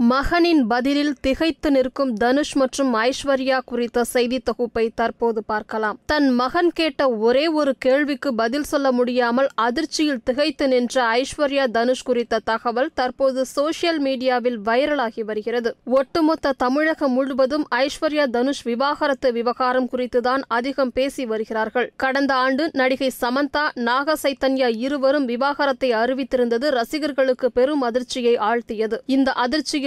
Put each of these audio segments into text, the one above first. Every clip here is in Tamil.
மகனின் பதிலில் திகைத்து நிற்கும் தனுஷ் மற்றும் ஐஸ்வர்யா குறித்த செய்தி தொகுப்பை தற்போது பார்க்கலாம். தன் மகன் கேட்ட ஒரே ஒரு கேள்விக்கு பதில் சொல்ல முடியாமல் அதிர்ச்சியில் திகைத்து நின்ற ஐஸ்வர்யா தனுஷ் குறித்த தகவல் தற்போது சோசியல் மீடியாவில் வைரலாகி வருகிறது. ஒட்டுமொத்த தமிழகம் முழுவதும் ஐஸ்வர்யா தனுஷ் விவாகரத்து விவகாரம் குறித்துதான் அதிகம் பேசி வருகிறார்கள். கடந்த ஆண்டு நடிகை சமந்தா நாக சைத்தன்யா இருவரும் விவாகரத்தை அறிவித்திருந்தது ரசிகர்களுக்கு பெரும் அதிர்ச்சியை ஆழ்த்தியது. இந்த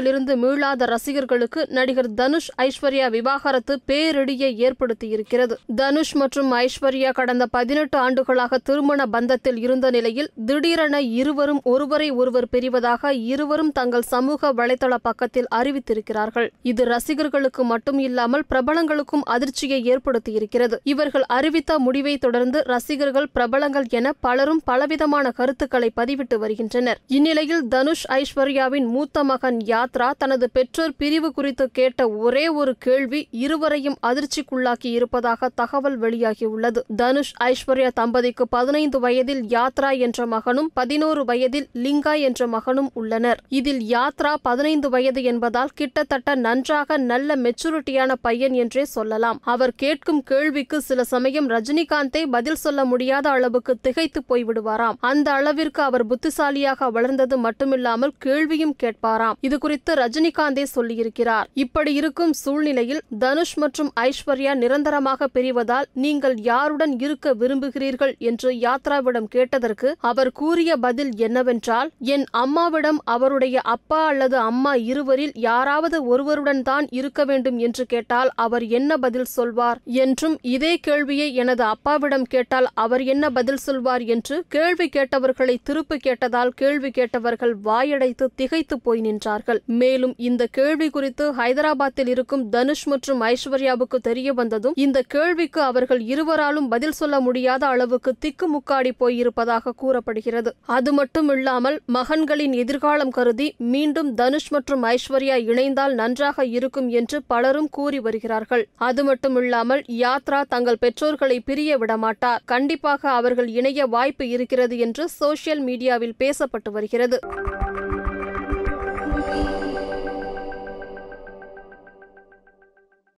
அதிர்ச்சியிலிருந்து மீளாத ரசிகர்களுக்கு நடிகர் தனுஷ் ஐஸ்வர்யா விவாகரத்து பேரிடியை ஏற்படுத்தியிருக்கிறது. தனுஷ் மற்றும் ஐஸ்வர்யா கடந்த பதினெட்டு ஆண்டுகளாக திருமண பந்தத்தில் இருந்த நிலையில் திடீரென இருவரும் ஒருவரை ஒருவர் பிரிவதாக இருவரும் தங்கள் சமூக வலைதள பக்கத்தில் அறிவித்திருக்கிறார்கள். இது ரசிகர்களுக்கு மட்டும் இல்லாமல் பிரபலங்களுக்கும் அதிர்ச்சியை ஏற்படுத்தியிருக்கிறது. இவர்கள் அறிவித்த முடிவை தொடர்ந்து ரசிகர்கள் பிரபலங்கள் என பலரும் பலவிதமான கருத்துக்களை பதிவிட்டு வருகின்றனர். இந்நிலையில் தனுஷ் ஐஸ்வர்யாவின் மூத்த மகன் யாத் சுமித்ரா தனது பெற்றோர் பிரிவு குறித்து கேட்ட ஒரே ஒரு கேள்வி இருவரையும் அதிர்ச்சிக்குள்ளாக்கி இருப்பதாக தகவல் வெளியாகியுள்ளது. தனுஷ் ஐஸ்வர்யா தம்பதிக்கு பதினைந்து வயதில் யாத்ரா என்ற மகனும் பதினோரு வயதில் லிங்கா என்ற மகனும் உள்ளனர். இதில் யாத்ரா பதினைந்து வயது என்பதால் கிட்டத்தட்ட நன்றாக நல்ல மெச்சூரிட்டியான பையன் என்றே சொல்லலாம். அவர் கேட்கும் கேள்விக்கு சில சமயம் ரஜினிகாந்தே பதில் சொல்ல முடியாத அளவுக்கு திகைத்து போய்விடுவாராம். அந்த அளவிற்கு அவர் புத்திசாலியாக வளர்ந்தது மட்டுமில்லாமல் கேள்வியும் கேட்பாராம். இது குறித்து குறித்து ரஜினிகாந்தே சொல்லியிருக்கிறார். இப்படி இருக்கும் சூழ்நிலையில் தனுஷ் மற்றும் ஐஸ்வர்யா நிரந்தரமாக பிரிவதால் நீங்கள் யாருடன் இருக்க விரும்புகிறீர்கள் என்று யாத்ராவிடம் கேட்டதற்கு அவர் கூறிய பதில் என்னவென்றால் என் அம்மாவிடம் அவருடைய அப்பா அல்லது அம்மா இருவரில் யாராவது ஒருவருடன் தான் இருக்க வேண்டும் என்று கேட்டால் அவர் என்ன பதில் சொல்வார் என்றும் இதே கேள்வியை எனது அப்பாவிடம் கேட்டால் அவர் என்ன பதில் சொல்வார் என்று கேள்வி கேட்டவர்களை திருப்பி கேட்டதால் கேள்வி கேட்டவர்கள் வாயடைத்து திகைத்து போய் நின்றார்கள். மேலும் இந்த கேள்வி குறித்து ஹைதராபாத்தில் இருக்கும் தனுஷ் மற்றும் ஐஸ்வர்யாவுக்கு தெரிய வந்ததும் இந்த கேள்விக்கு அவர்கள் இருவராலும் பதில் சொல்ல முடியாத அளவுக்கு திக்குமுக்காடி போயிருப்பதாக கூறப்படுகிறது. அது மட்டும் இல்லாமல் மகன்களின் எதிர்காலம் கருதி மீண்டும் தனுஷ் மற்றும் ஐஸ்வர்யா இணைந்தால் நன்றாக இருக்கும் என்று பலரும் கூறி வருகிறார்கள். அது மட்டுமில்லாமல் யாத்ரா தங்கள் பெற்றோர்களை பிரிய விடமாட்டார் கண்டிப்பாக அவர்கள் இணைய வாய்ப்பு இருக்கிறது என்று சோசியல் மீடியாவில் பேசப்பட்டு வருகிறது.